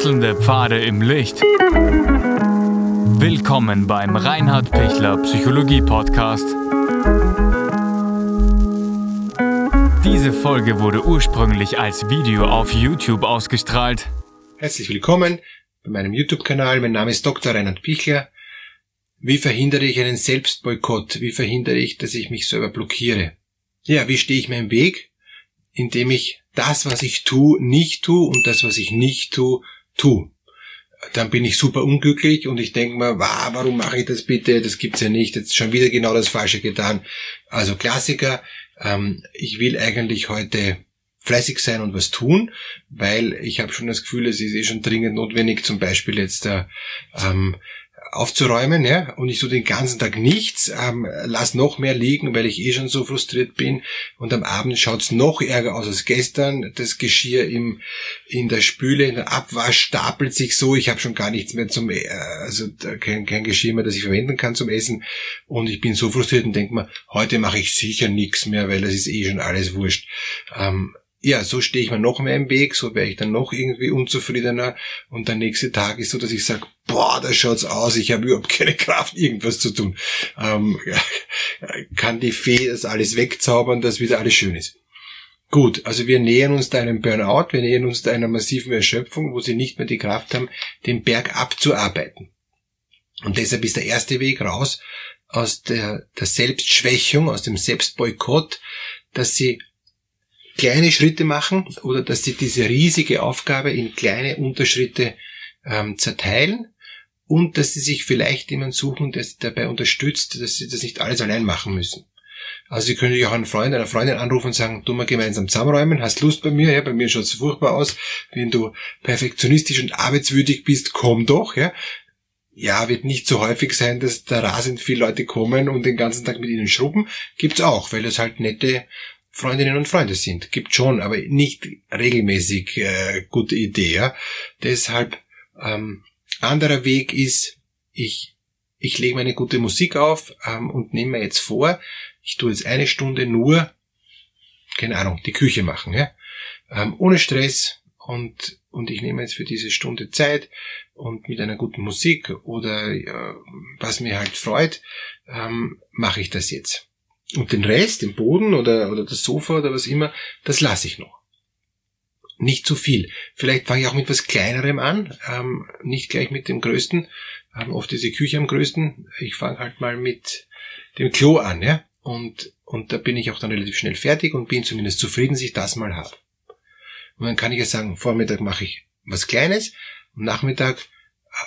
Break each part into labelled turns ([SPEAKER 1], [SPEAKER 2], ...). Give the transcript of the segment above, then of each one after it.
[SPEAKER 1] Wechselnde Pfade im Licht. Willkommen beim Reinhard Pichler Psychologie Podcast. Diese Folge wurde ursprünglich als Video auf YouTube ausgestrahlt.
[SPEAKER 2] Herzlich willkommen bei meinem YouTube-Kanal. Mein Name ist Dr. Reinhard Pichler. Wie verhindere ich einen Selbstboykott? Wie verhindere ich, dass ich mich selber blockiere? Ja, wie stehe ich mir im Weg? Indem ich das, was ich tue, nicht tue und das, was ich nicht tue, tue. Dann bin ich super unglücklich und ich denke mir, wow, warum mache ich das bitte? Das gibt's ja nicht. Jetzt schon wieder genau das Falsche getan. Also Klassiker. Ähm, ich will eigentlich heute fleißig sein und was tun, weil ich habe schon das Gefühl, es ist eh schon dringend notwendig, zum Beispiel jetzt äh, ähm, aufzuräumen, ja, und ich tue den ganzen Tag nichts, ähm, lass noch mehr liegen, weil ich eh schon so frustriert bin und am Abend schaut's noch ärger aus als gestern. Das Geschirr im, in der Spüle, in der Abwasch stapelt sich so, ich habe schon gar nichts mehr zum, äh, also kein, kein Geschirr mehr, das ich verwenden kann zum Essen und ich bin so frustriert und denke mir, heute mache ich sicher nichts mehr, weil das ist eh schon alles wurscht. Ähm, ja, so stehe ich mir noch mehr im Weg, so wäre ich dann noch irgendwie unzufriedener und der nächste Tag ist so, dass ich sage, boah, da schaut's aus, ich habe überhaupt keine Kraft, irgendwas zu tun. Ähm, kann die Fee das alles wegzaubern, dass wieder alles schön ist. Gut, also wir nähern uns da einem Burnout, wir nähern uns da einer massiven Erschöpfung, wo sie nicht mehr die Kraft haben, den Berg abzuarbeiten. Und deshalb ist der erste Weg raus aus der, der Selbstschwächung, aus dem Selbstboykott, dass sie kleine Schritte machen oder dass sie diese riesige Aufgabe in kleine Unterschritte ähm, zerteilen und dass sie sich vielleicht jemanden suchen, der sie dabei unterstützt, dass sie das nicht alles allein machen müssen. Also Sie können ja auch einen Freund, einer Freundin anrufen und sagen, du mal gemeinsam zusammenräumen, hast Lust bei mir, ja, bei mir schaut es furchtbar aus, wenn du perfektionistisch und arbeitswürdig bist, komm doch, ja. Ja, wird nicht so häufig sein, dass da rasend viele Leute kommen und den ganzen Tag mit ihnen schrubben. Gibt's auch, weil es halt nette Freundinnen und Freunde sind. Gibt schon, aber nicht regelmäßig äh, gute Idee. Ja? Deshalb ähm, anderer Weg ist, ich, ich lege meine gute Musik auf ähm, und nehme mir jetzt vor, ich tue jetzt eine Stunde nur, keine Ahnung, die Küche machen. Ja? Ähm, ohne Stress und, und ich nehme jetzt für diese Stunde Zeit und mit einer guten Musik oder äh, was mir halt freut, ähm, mache ich das jetzt. Und den Rest, den Boden oder, oder das Sofa oder was immer, das lasse ich noch. Nicht zu viel. Vielleicht fange ich auch mit was Kleinerem an, ähm, nicht gleich mit dem Größten. Ähm, oft ist die Küche am größten. Ich fange halt mal mit dem Klo an, ja. Und, und da bin ich auch dann relativ schnell fertig und bin zumindest zufrieden, dass ich das mal habe. Und dann kann ich ja sagen, Vormittag mache ich was Kleines und Nachmittag,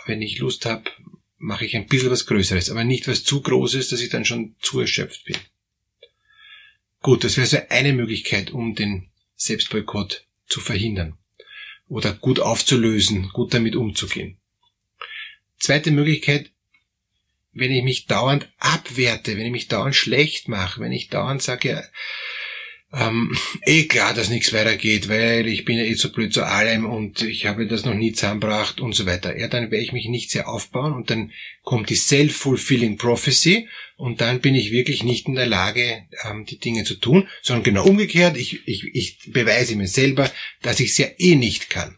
[SPEAKER 2] wenn ich Lust habe, mache ich ein bisschen was Größeres, aber nicht was zu Großes, dass ich dann schon zu erschöpft bin. Gut, das wäre so eine Möglichkeit, um den Selbstboykott zu verhindern oder gut aufzulösen, gut damit umzugehen. Zweite Möglichkeit, wenn ich mich dauernd abwerte, wenn ich mich dauernd schlecht mache, wenn ich dauernd sage, ja, ähm, eh klar, dass nichts weitergeht, weil ich bin ja eh so blöd zu allem und ich habe das noch nie zusammengebracht und so weiter. Ja, dann werde ich mich nicht sehr aufbauen und dann kommt die self-fulfilling prophecy und dann bin ich wirklich nicht in der Lage, ähm, die Dinge zu tun, sondern genau umgekehrt, ich, ich, ich beweise mir selber, dass ich es ja eh nicht kann.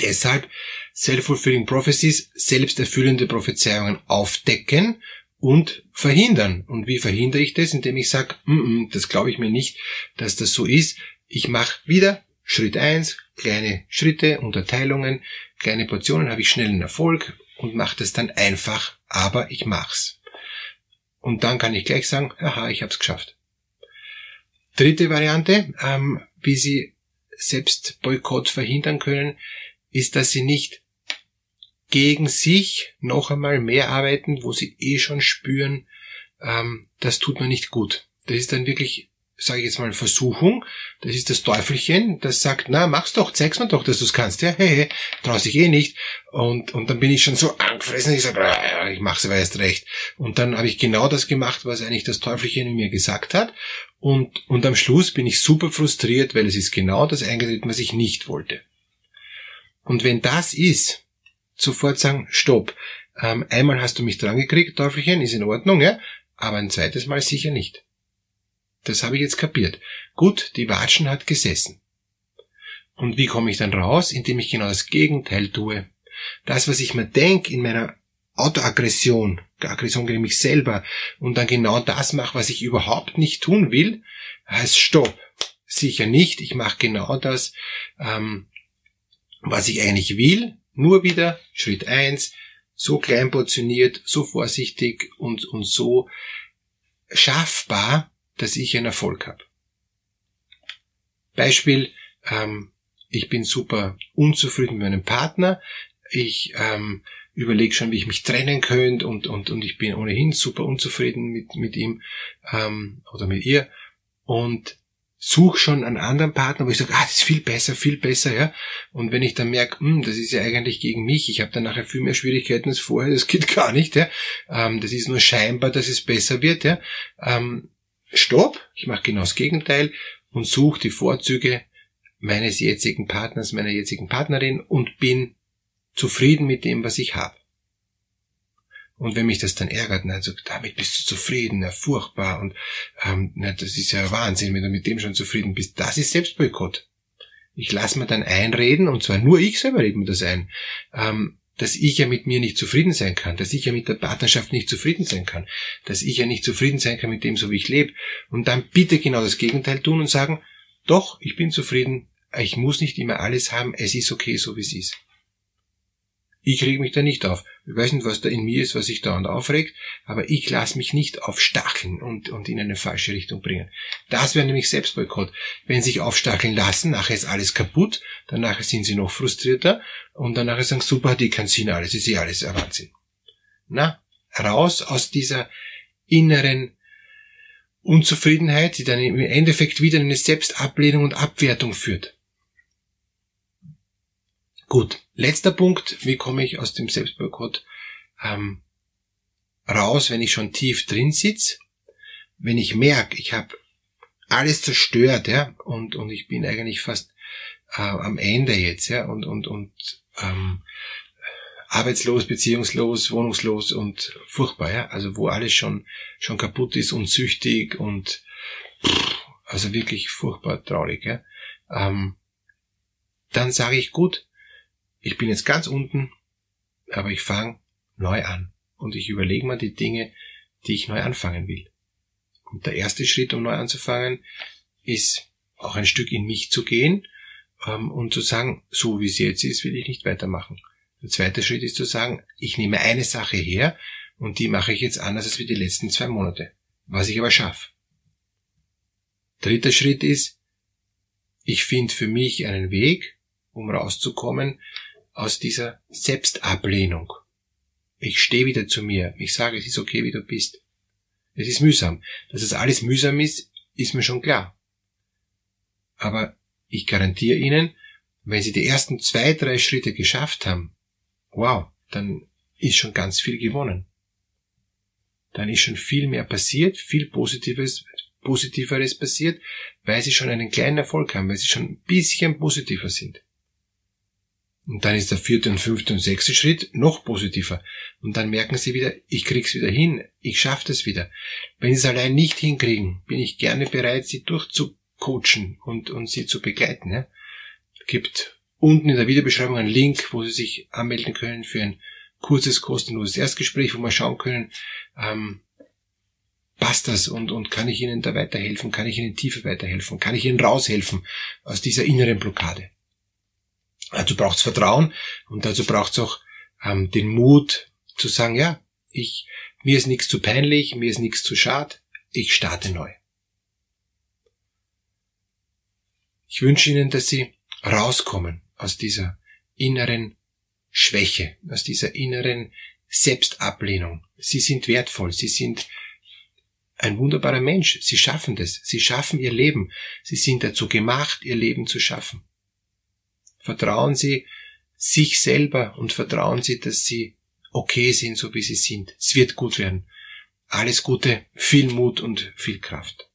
[SPEAKER 2] Deshalb self-fulfilling prophecies, selbsterfüllende Prophezeiungen aufdecken und verhindern. Und wie verhindere ich das? Indem ich sage, mm -mm, das glaube ich mir nicht, dass das so ist. Ich mache wieder Schritt eins, kleine Schritte, Unterteilungen, kleine Portionen, habe ich schnellen Erfolg und mache das dann einfach, aber ich mach's. Und dann kann ich gleich sagen, aha, ich habe es geschafft. Dritte Variante, ähm, wie Sie selbst Boykott verhindern können, ist, dass Sie nicht gegen sich noch einmal mehr arbeiten, wo sie eh schon spüren, ähm, das tut mir nicht gut. Das ist dann wirklich, sage ich jetzt mal, Versuchung. Das ist das Teufelchen, das sagt, na, mach's doch, zeig's mir doch, dass du's kannst. Ja, hey, hey, traust dich eh nicht. Und, und dann bin ich schon so angefressen, ich sage, ah, ich mach's aber erst recht. Und dann habe ich genau das gemacht, was eigentlich das Teufelchen in mir gesagt hat. Und, und am Schluss bin ich super frustriert, weil es ist genau das eingetreten, was ich nicht wollte. Und wenn das ist, sofort sagen, stopp. Ähm, einmal hast du mich dran gekriegt, Teufelchen, ist in Ordnung, ja, aber ein zweites Mal sicher nicht. Das habe ich jetzt kapiert. Gut, die Watschen hat gesessen. Und wie komme ich dann raus? Indem ich genau das Gegenteil tue. Das, was ich mir denke in meiner Autoaggression, Aggression gegen mich selber und dann genau das mache, was ich überhaupt nicht tun will, heißt Stopp. Sicher nicht. Ich mache genau das, ähm, was ich eigentlich will. Nur wieder Schritt eins, so klein portioniert, so vorsichtig und, und so schaffbar, dass ich einen Erfolg habe. Beispiel, ähm, ich bin super unzufrieden mit meinem Partner, ich ähm, überlege schon, wie ich mich trennen könnte und, und, und ich bin ohnehin super unzufrieden mit, mit ihm ähm, oder mit ihr und suche schon einen anderen Partner, wo ich sage, ah, das ist viel besser, viel besser, ja. Und wenn ich dann merke, hm, das ist ja eigentlich gegen mich, ich habe dann nachher viel mehr Schwierigkeiten als vorher, das geht gar nicht, ja. Ähm, das ist nur scheinbar, dass es besser wird, ja. Ähm, stopp, ich mache genau das Gegenteil und suche die Vorzüge meines jetzigen Partners, meiner jetzigen Partnerin und bin zufrieden mit dem, was ich habe. Und wenn mich das dann ärgert, dann sagt, damit bist du zufrieden, ja, furchtbar und ähm, na, das ist ja Wahnsinn, wenn du mit dem schon zufrieden bist. Das ist Selbstboykott. Ich lasse mir dann einreden, und zwar nur ich selber rede mir das ein, ähm, dass ich ja mit mir nicht zufrieden sein kann, dass ich ja mit der Partnerschaft nicht zufrieden sein kann, dass ich ja nicht zufrieden sein kann mit dem, so wie ich lebe. Und dann bitte genau das Gegenteil tun und sagen, doch, ich bin zufrieden, ich muss nicht immer alles haben, es ist okay, so wie es ist. Ich reg mich da nicht auf. Ich weiß nicht, was da in mir ist, was sich da und aufregt, aber ich lasse mich nicht aufstacheln und, und in eine falsche Richtung bringen. Das wäre nämlich Selbstboykott. Wenn sie sich aufstacheln lassen, nachher ist alles kaputt, danach sind sie noch frustrierter und danach sagen, super, die kann Sinn alles, ist eh alles ein Wahnsinn. Na, raus aus dieser inneren Unzufriedenheit, die dann im Endeffekt wieder in eine Selbstablehnung und Abwertung führt. Gut, letzter Punkt, wie komme ich aus dem Selbstboykott ähm, raus, wenn ich schon tief drin sitze, wenn ich merke, ich habe alles zerstört, ja, und, und ich bin eigentlich fast äh, am Ende jetzt, ja, und, und, und ähm, arbeitslos, beziehungslos, wohnungslos und furchtbar, ja, also wo alles schon, schon kaputt ist und süchtig und pff, also wirklich furchtbar traurig, ja. Ähm, dann sage ich, gut, ich bin jetzt ganz unten, aber ich fange neu an und ich überlege mir die Dinge, die ich neu anfangen will. Und der erste Schritt, um neu anzufangen, ist auch ein Stück in mich zu gehen ähm, und zu sagen, so wie es jetzt ist, will ich nicht weitermachen. Der zweite Schritt ist zu sagen, ich nehme eine Sache her und die mache ich jetzt anders als wie die letzten zwei Monate, was ich aber schaffe. Dritter Schritt ist, ich finde für mich einen Weg, um rauszukommen aus dieser Selbstablehnung. Ich stehe wieder zu mir. Ich sage, es ist okay, wie du bist. Es ist mühsam. Dass es alles mühsam ist, ist mir schon klar. Aber ich garantiere Ihnen, wenn Sie die ersten zwei, drei Schritte geschafft haben, wow, dann ist schon ganz viel gewonnen. Dann ist schon viel mehr passiert, viel Positives, Positiveres passiert, weil Sie schon einen kleinen Erfolg haben, weil Sie schon ein bisschen positiver sind. Und dann ist der vierte und fünfte und sechste Schritt noch positiver. Und dann merken sie wieder, ich krieg's wieder hin, ich schaff das wieder. Wenn sie es allein nicht hinkriegen, bin ich gerne bereit, sie durchzucoachen und, und sie zu begleiten. Ja. Gibt unten in der Videobeschreibung einen Link, wo sie sich anmelden können für ein kurzes, kostenloses Erstgespräch, wo wir schauen können, ähm, passt das und, und kann ich Ihnen da weiterhelfen, kann ich Ihnen tiefer weiterhelfen, kann ich Ihnen raushelfen aus dieser inneren Blockade. Dazu braucht es Vertrauen und dazu braucht es auch ähm, den Mut zu sagen, ja, ich, mir ist nichts zu peinlich, mir ist nichts zu schad, ich starte neu. Ich wünsche Ihnen, dass Sie rauskommen aus dieser inneren Schwäche, aus dieser inneren Selbstablehnung. Sie sind wertvoll, Sie sind ein wunderbarer Mensch, Sie schaffen das, Sie schaffen Ihr Leben, Sie sind dazu gemacht, Ihr Leben zu schaffen. Vertrauen Sie sich selber und vertrauen Sie, dass Sie okay sind, so wie Sie sind. Es wird gut werden. Alles Gute, viel Mut und viel Kraft.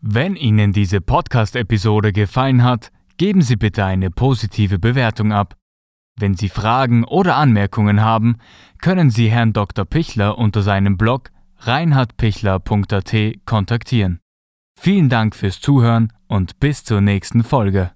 [SPEAKER 1] Wenn Ihnen diese Podcast-Episode gefallen hat, Geben Sie bitte eine positive Bewertung ab. Wenn Sie Fragen oder Anmerkungen haben, können Sie Herrn Dr. Pichler unter seinem Blog reinhardpichler.at kontaktieren. Vielen Dank fürs Zuhören und bis zur nächsten Folge.